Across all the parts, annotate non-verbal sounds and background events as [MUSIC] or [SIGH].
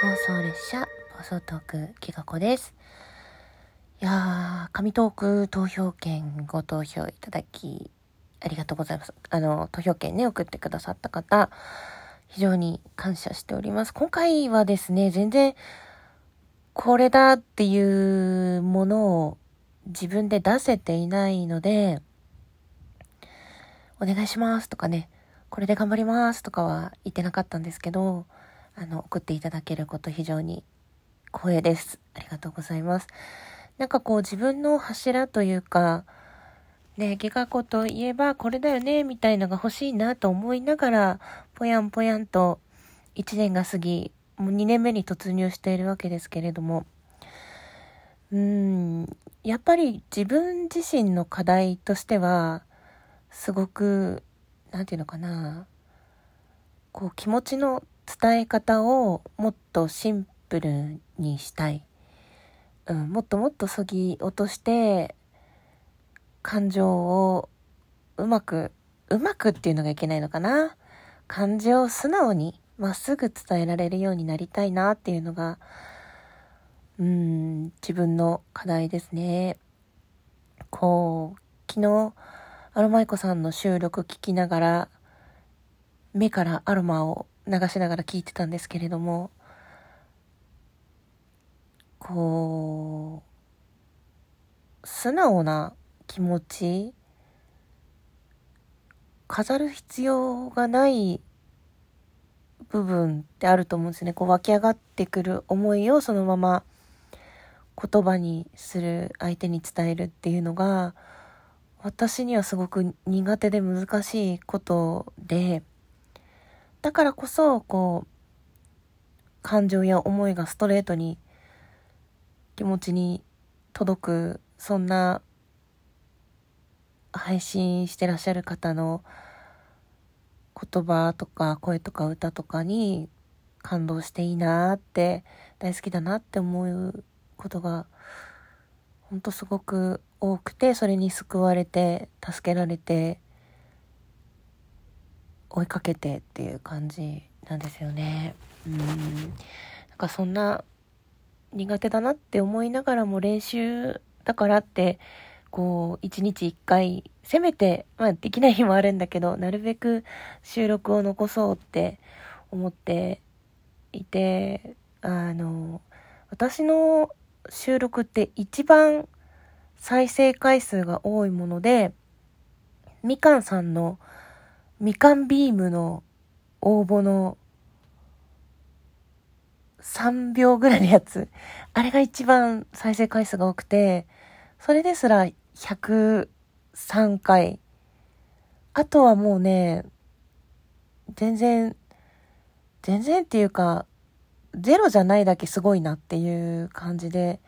放送列車、放送トーク、きがこです。いやー、紙トーク投票券ご投票いただき、ありがとうございます。あの、投票券ね、送ってくださった方、非常に感謝しております。今回はですね、全然、これだっていうものを自分で出せていないので、お願いしますとかね、これで頑張りますとかは言ってなかったんですけど、あの、送っていただけること非常に光栄です。ありがとうございます。なんかこう自分の柱というか、ね、ギガ子といえばこれだよね、みたいのが欲しいなと思いながら、ぽやんぽやんと1年が過ぎ、もう2年目に突入しているわけですけれども、うーん、やっぱり自分自身の課題としては、すごく、なんていうのかな、こう気持ちの伝え方をもっとシンプルにしたい。うん、もっともっとそぎ落として、感情をうまく、うまくっていうのがいけないのかな。感情を素直にまっすぐ伝えられるようになりたいなっていうのが、うん、自分の課題ですね。こう、昨日、アロマイコさんの収録聞きながら、目からアロマを流しながら聞いてたんですけれども、こう、素直な気持ち、飾る必要がない部分ってあると思うんですね。こう湧き上がってくる思いをそのまま言葉にする、相手に伝えるっていうのが、私にはすごく苦手で難しいことで、だからこそ、こう、感情や思いがストレートに気持ちに届く、そんな配信してらっしゃる方の言葉とか声とか歌とかに感動していいなって大好きだなって思うことがほんとすごく多くてそれに救われて助けられて追いかけてっていう感じなんですよね。うん。なんかそんな苦手だなって思いながらも練習だからって、こう、一日一回、せめて、まあできない日もあるんだけど、なるべく収録を残そうって思っていて、あの、私の収録って一番再生回数が多いもので、みかんさんのみかんビームの応募の3秒ぐらいのやつ。あれが一番再生回数が多くて、それですら103回。あとはもうね、全然、全然っていうか、ゼロじゃないだけすごいなっていう感じで、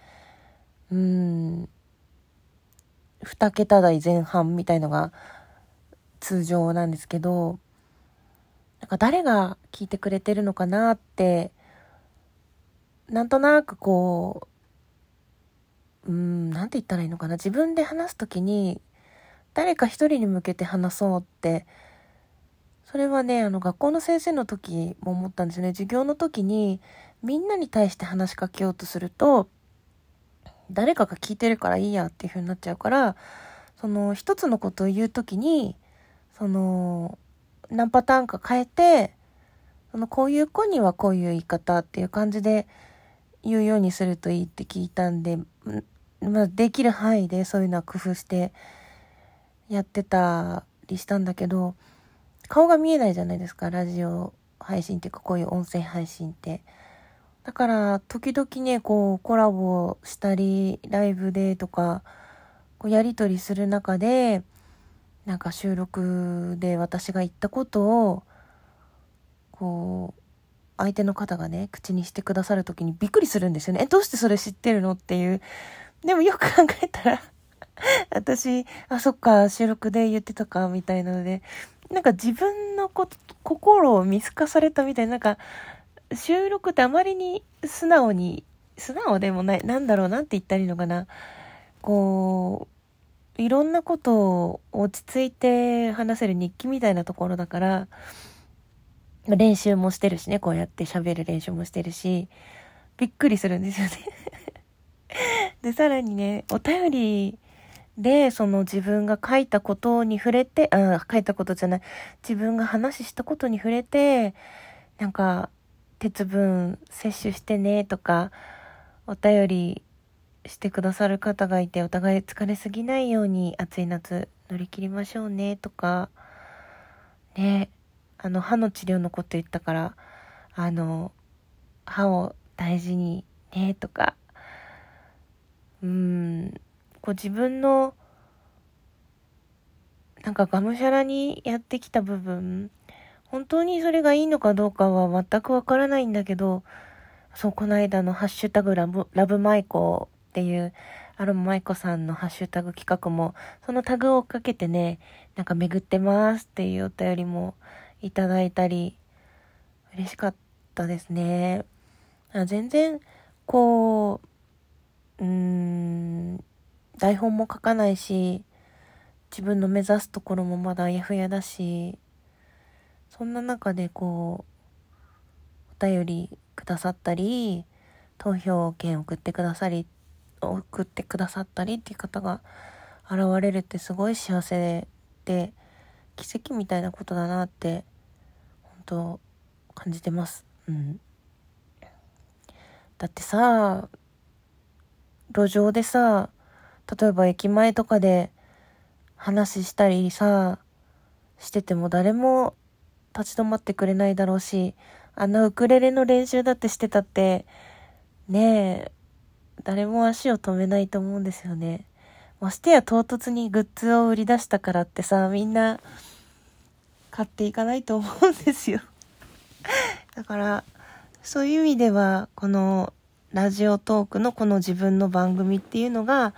うん、二桁台前半みたいのが通常なんですけど、なんか誰が聞いてくれてるのかなって、なんとなくこう、うん、なんて言ったらいいのかな。自分で話すときに、誰か一人に向けて話そうって、それはね、あの、学校の先生の時も思ったんですね。授業の時に、みんなに対して話しかけようとすると、誰かが聞いてるからいいやっていう風になっちゃうから、その、一つのことを言う時に、その、何パターンか変えて、その、こういう子にはこういう言い方っていう感じで言うようにするといいって聞いたんで、まあ、できる範囲でそういうのは工夫してやってたりしたんだけど、顔が見えないじゃないですか、ラジオ配信っていうかこういう音声配信って。だから、時々ね、こう、コラボしたり、ライブでとか、こうやりとりする中で、なんか収録で私が言ったことを、こう、相手の方がね、口にしてくださる時にびっくりするんですよね。え、どうしてそれ知ってるのっていう。でもよく考えたら [LAUGHS] 私、あ、そっか、収録で言ってたか、みたいなので、なんか自分のこ心を見透かされたみたいな、なんか、収録ってあまりに素直に、素直でもない、なんだろう、なんて言ったらいいのかな。こう、いろんなことを落ち着いて話せる日記みたいなところだから、練習もしてるしね、こうやって喋る練習もしてるし、びっくりするんですよね。[LAUGHS] で、さらにね、お便りで、その自分が書いたことに触れて、あ、書いたことじゃない、自分が話したことに触れて、なんか、鉄分摂取してねとか、お便りしてくださる方がいて、お互い疲れすぎないように暑い夏乗り切りましょうねとか、ね、あの、歯の治療のこと言ったから、あの、歯を大事にねとか、うん、こう自分の、なんかがむしゃらにやってきた部分、本当にそれがいいのかどうかは全くわからないんだけど、そう、この間のハッシュタグラブ、ラブマイコっていう、アロママイコさんのハッシュタグ企画も、そのタグをかけてね、なんか巡ってますっていうお便りもいただいたり、嬉しかったですね。あ全然、こう、うーん、台本も書かないし、自分の目指すところもまだあやふやだし、そんな中でこう、お便りくださったり、投票券送ってくださりっ、送ってくださったりっていう方が現れるってすごい幸せで、奇跡みたいなことだなって、本当感じてます。うん。だってさ、路上でさ、例えば駅前とかで話したりさ、してても誰も立ち止まってくれないだろうし、あのウクレレの練習だってしてたって、ねえ、誰も足を止めないと思うんですよね。ましてや唐突にグッズを売り出したからってさ、みんな買っていかないと思うんですよ。[LAUGHS] だから、そういう意味では、このラジオトークのこの自分の番組っていうのが、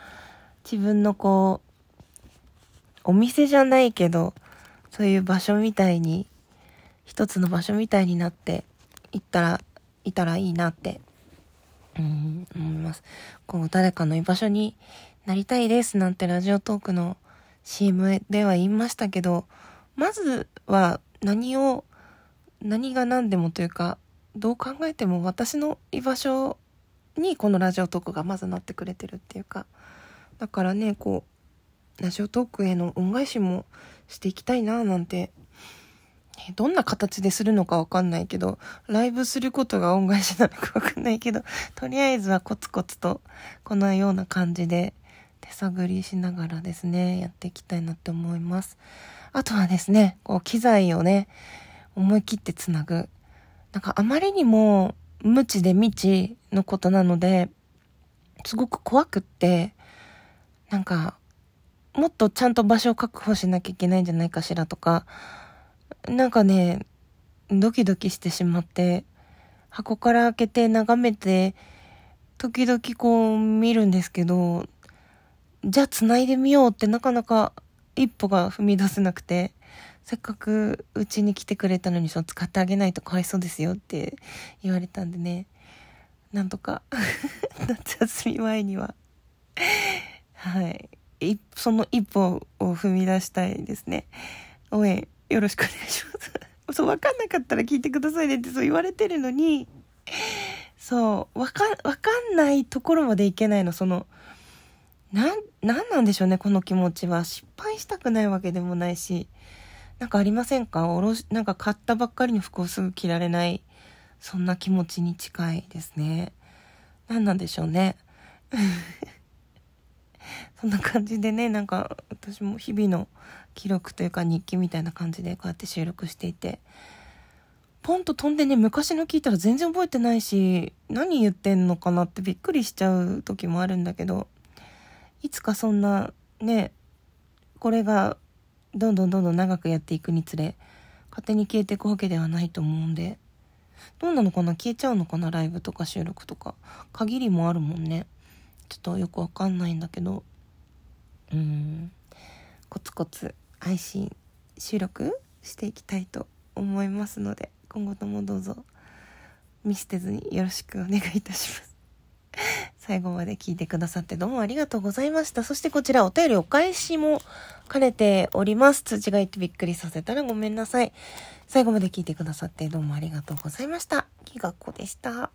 自分のこう、お店じゃないけど、そういう場所みたいに、一つの場所みたいになっていったら、いたらいいなって、ます。こう、誰かの居場所になりたいですなんてラジオトークの CM では言いましたけど、まずは何を、何が何でもというか、どう考えても私の居場所にこのラジオトークがまずなってくれてるっていうか、だからね、こう、ラジオトークへの恩返しもしていきたいななんて、どんな形でするのかわかんないけど、ライブすることが恩返しなのかわかんないけど、[LAUGHS] とりあえずはコツコツと、このような感じで、手探りしながらですね、やっていきたいなって思います。あとはですね、こう、機材をね、思い切ってつなぐ。なんかあまりにも無知で未知のことなので、すごく怖くって、なんか、もっとちゃんと場所を確保しなきゃいけないんじゃないかしらとか、なんかね、ドキドキしてしまって、箱から開けて眺めて、時々こう見るんですけど、じゃあ繋いでみようってなかなか一歩が踏み出せなくて、せっかくうちに来てくれたのにそう使ってあげないとかわいそうですよって言われたんでね、なんとか [LAUGHS] 夏休み前にははい。その一歩を踏み出したいですね。応援よろしくお願いします。[LAUGHS] そう、わかんなかったら聞いてくださいねってそう言われてるのに、そう、わか、わかんないところまでいけないの、その、なん、なんなんでしょうね、この気持ちは。失敗したくないわけでもないし、なんかありませんか？おろし、なんか買ったばっかりの服をすぐ着られない、そんな気持ちに近いですね。何なんでしょうね。[LAUGHS] そんな感じでね、なんか私も日々の記録というか日記みたいな感じでこうやって収録していて、ポンと飛んでね、昔の聞いたら全然覚えてないし、何言ってんのかなってびっくりしちゃう時もあるんだけど、いつかそんな、ね、これがどんどんどんどん長くやっていくにつれ、勝手に消えていくわけではないと思うんで、どうなのかな消えちゃうのかなライブとか収録とか。限りもあるもんね。ちょっとよくわかんないんだけど、うん、コツコツ配信収録していきたいと思いますので、今後ともどうぞ見捨てずによろしくお願いいたします。[LAUGHS] 最後まで聞いてくださってどうもありがとうございました。そしてこちらお便りお返しも兼ねております。通知が言ってびっくりさせたらごめんなさい。最後まで聞いてくださってどうもありがとうございました。きがこでした。